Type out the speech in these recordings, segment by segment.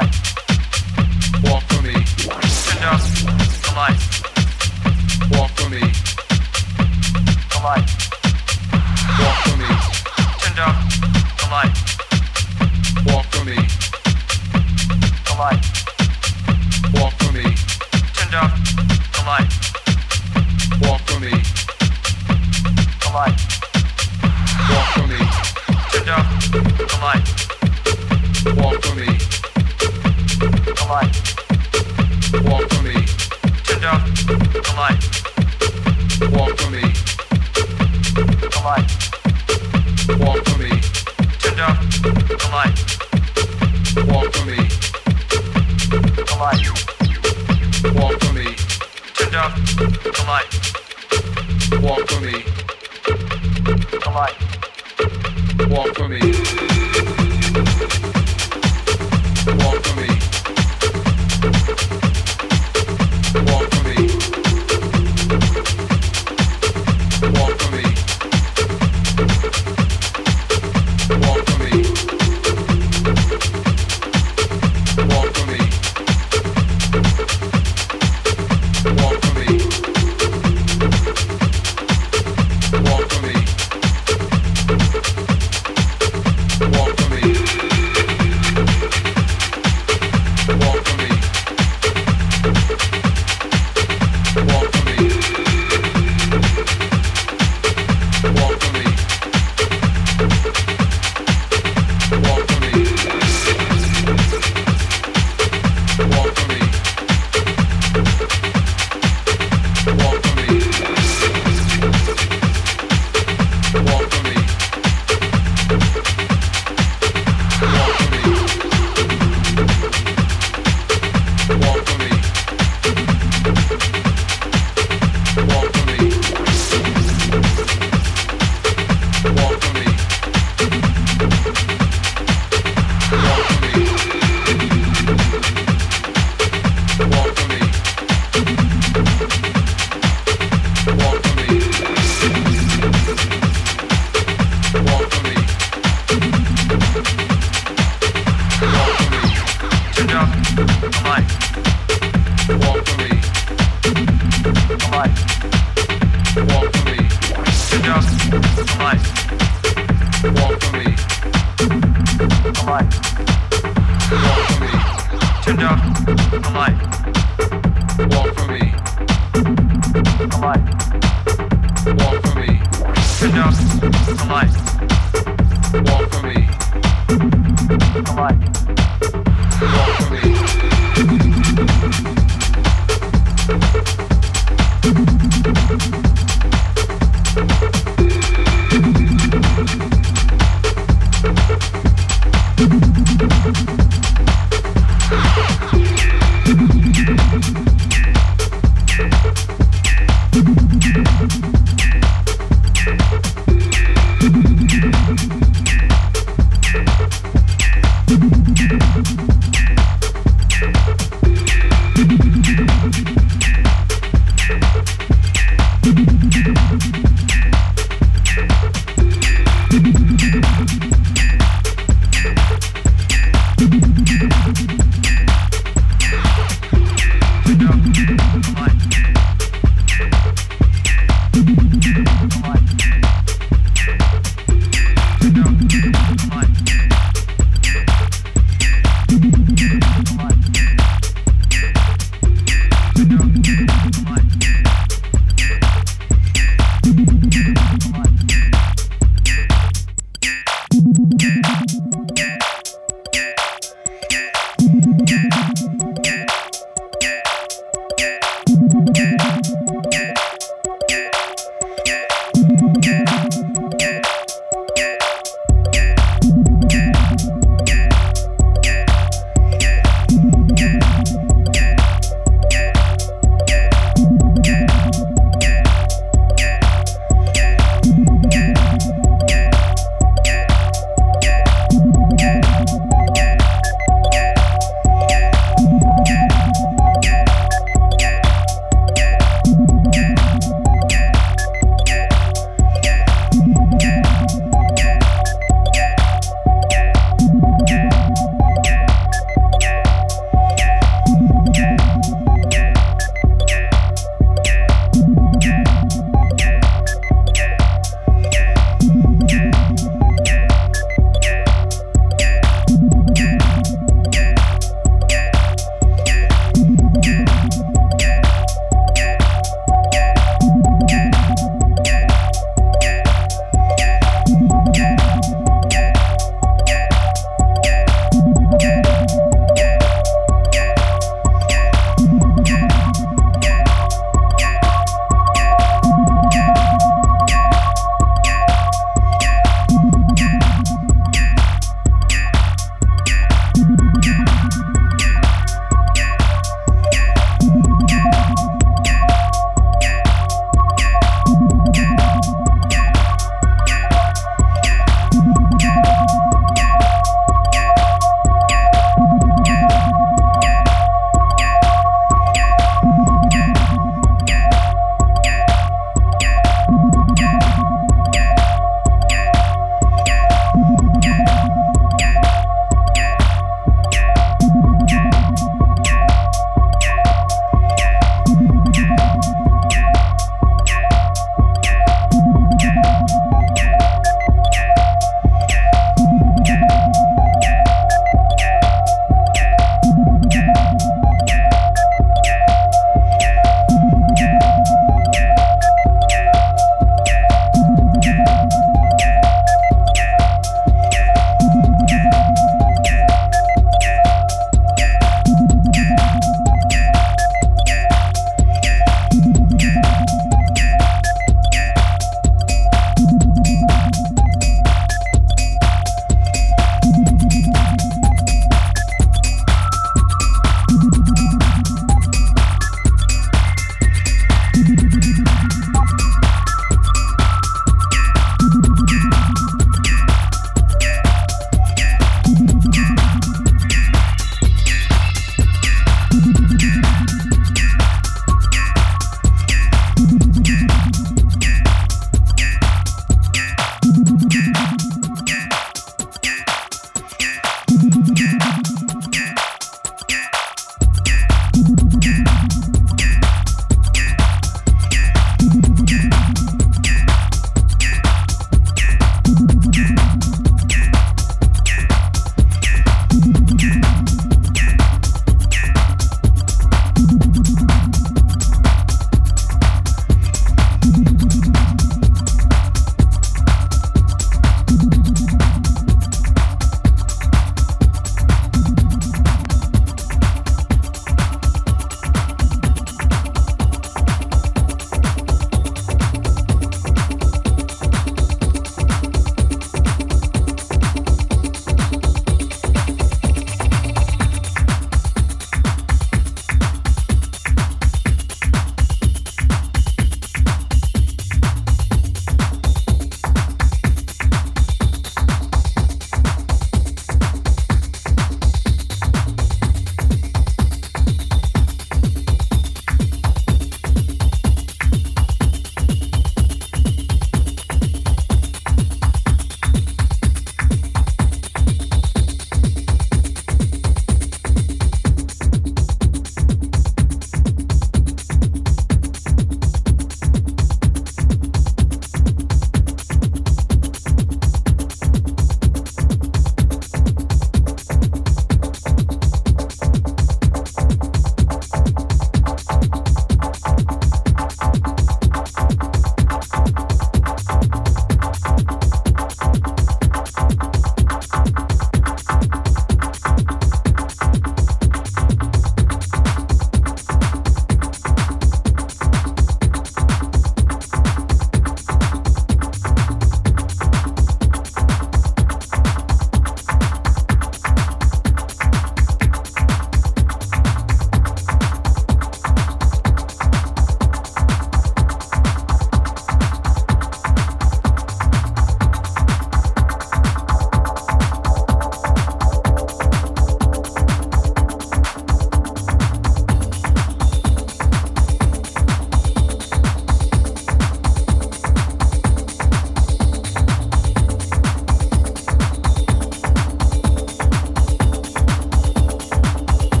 light. Walk for me. Send us the light.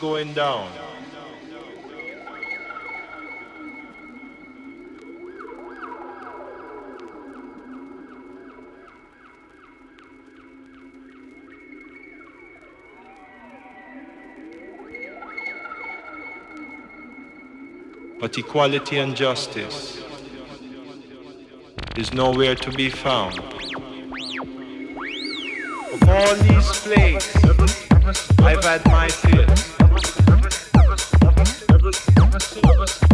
going down. But equality and justice is nowhere to be found. Of all these plagues, I've had my fill. Elvis.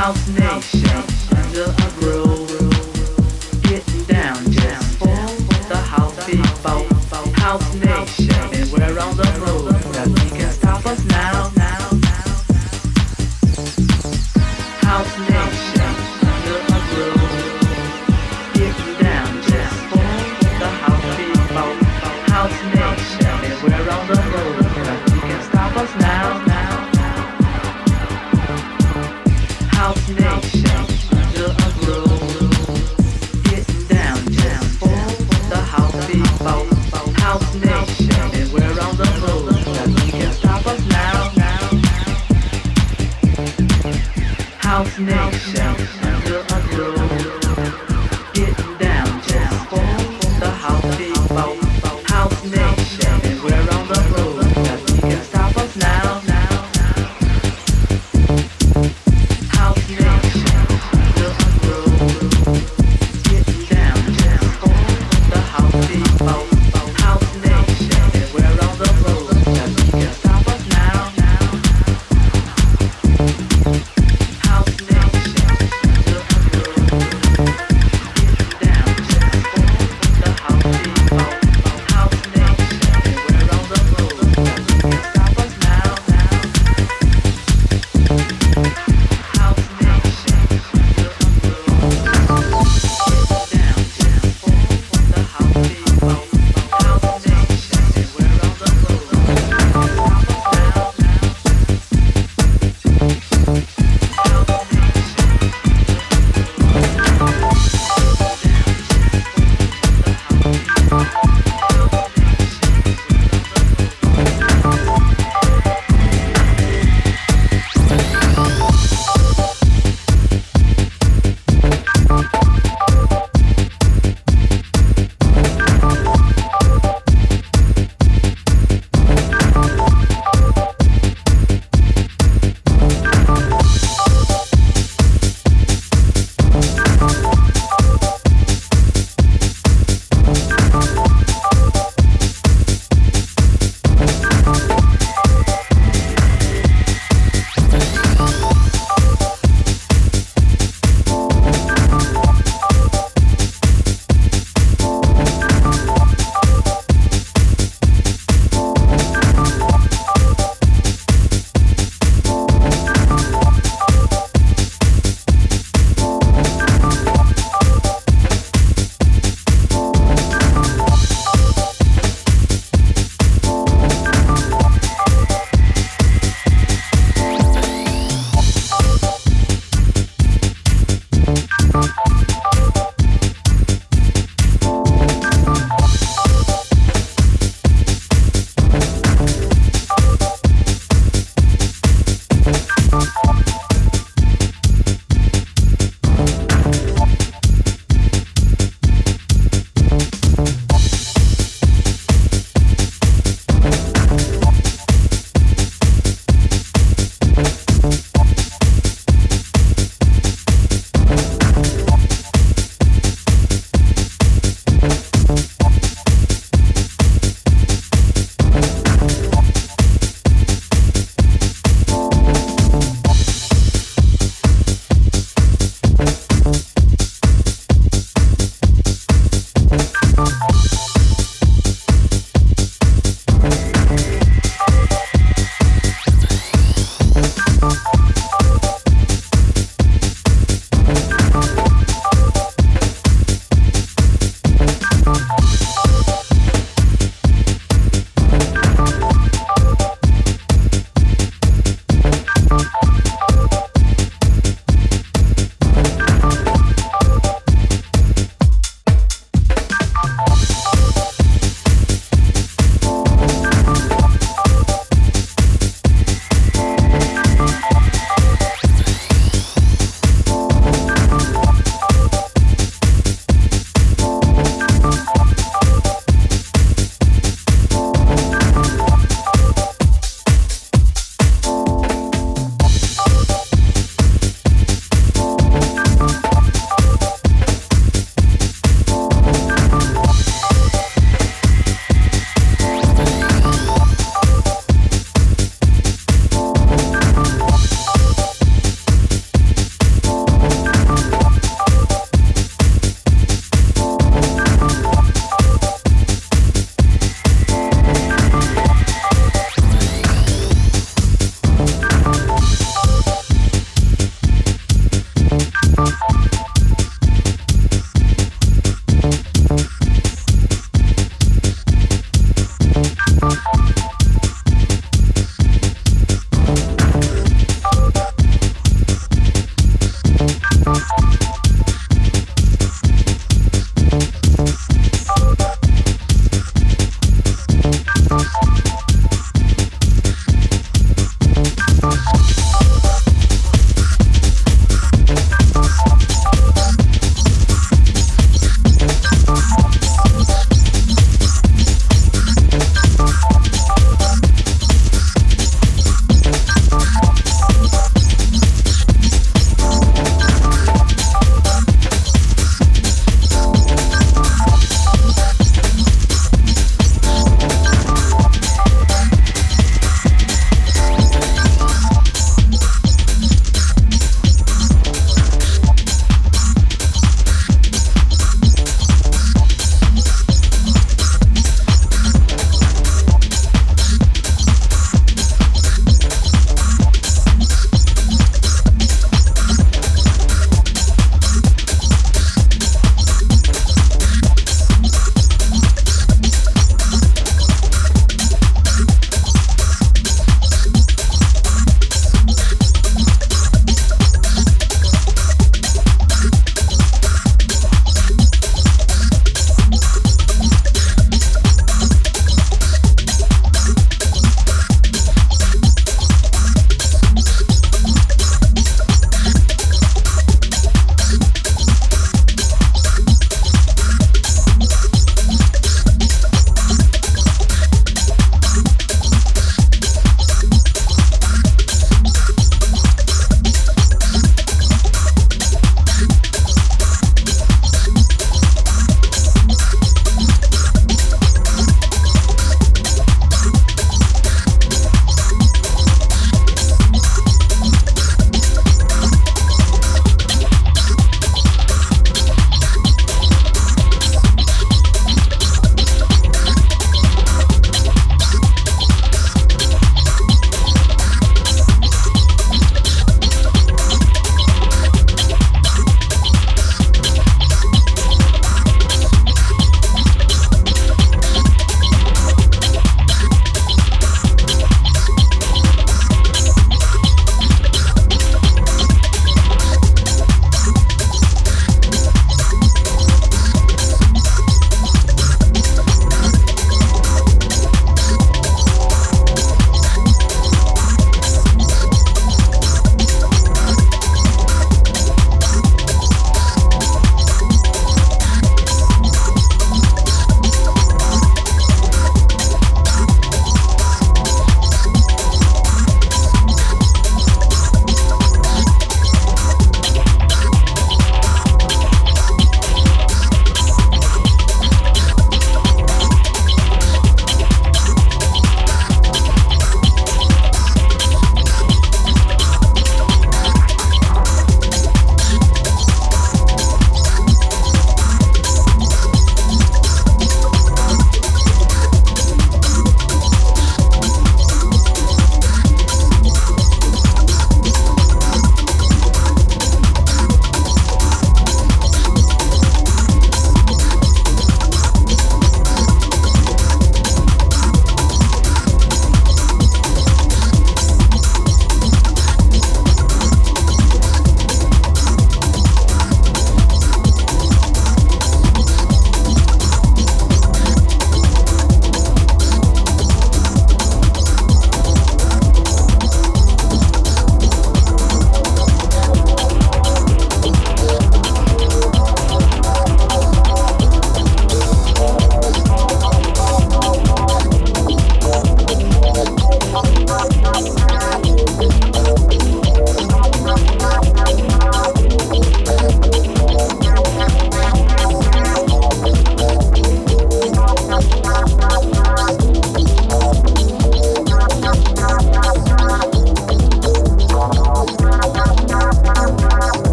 House Nation, and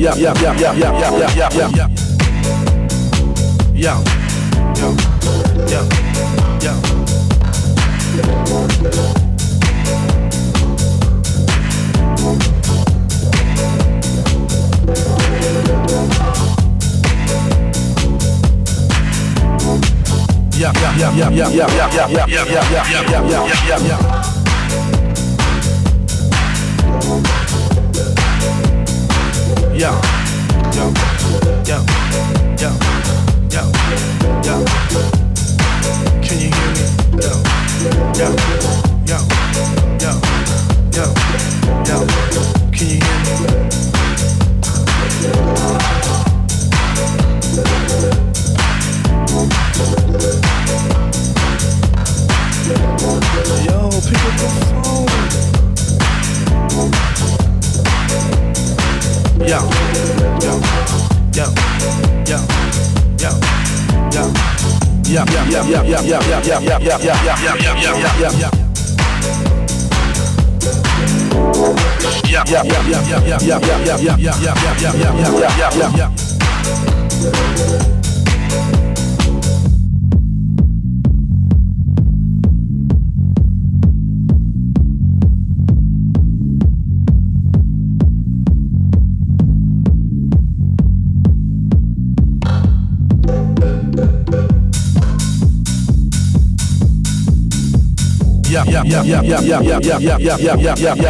yeah, yeah. yeah, yeah, yeah.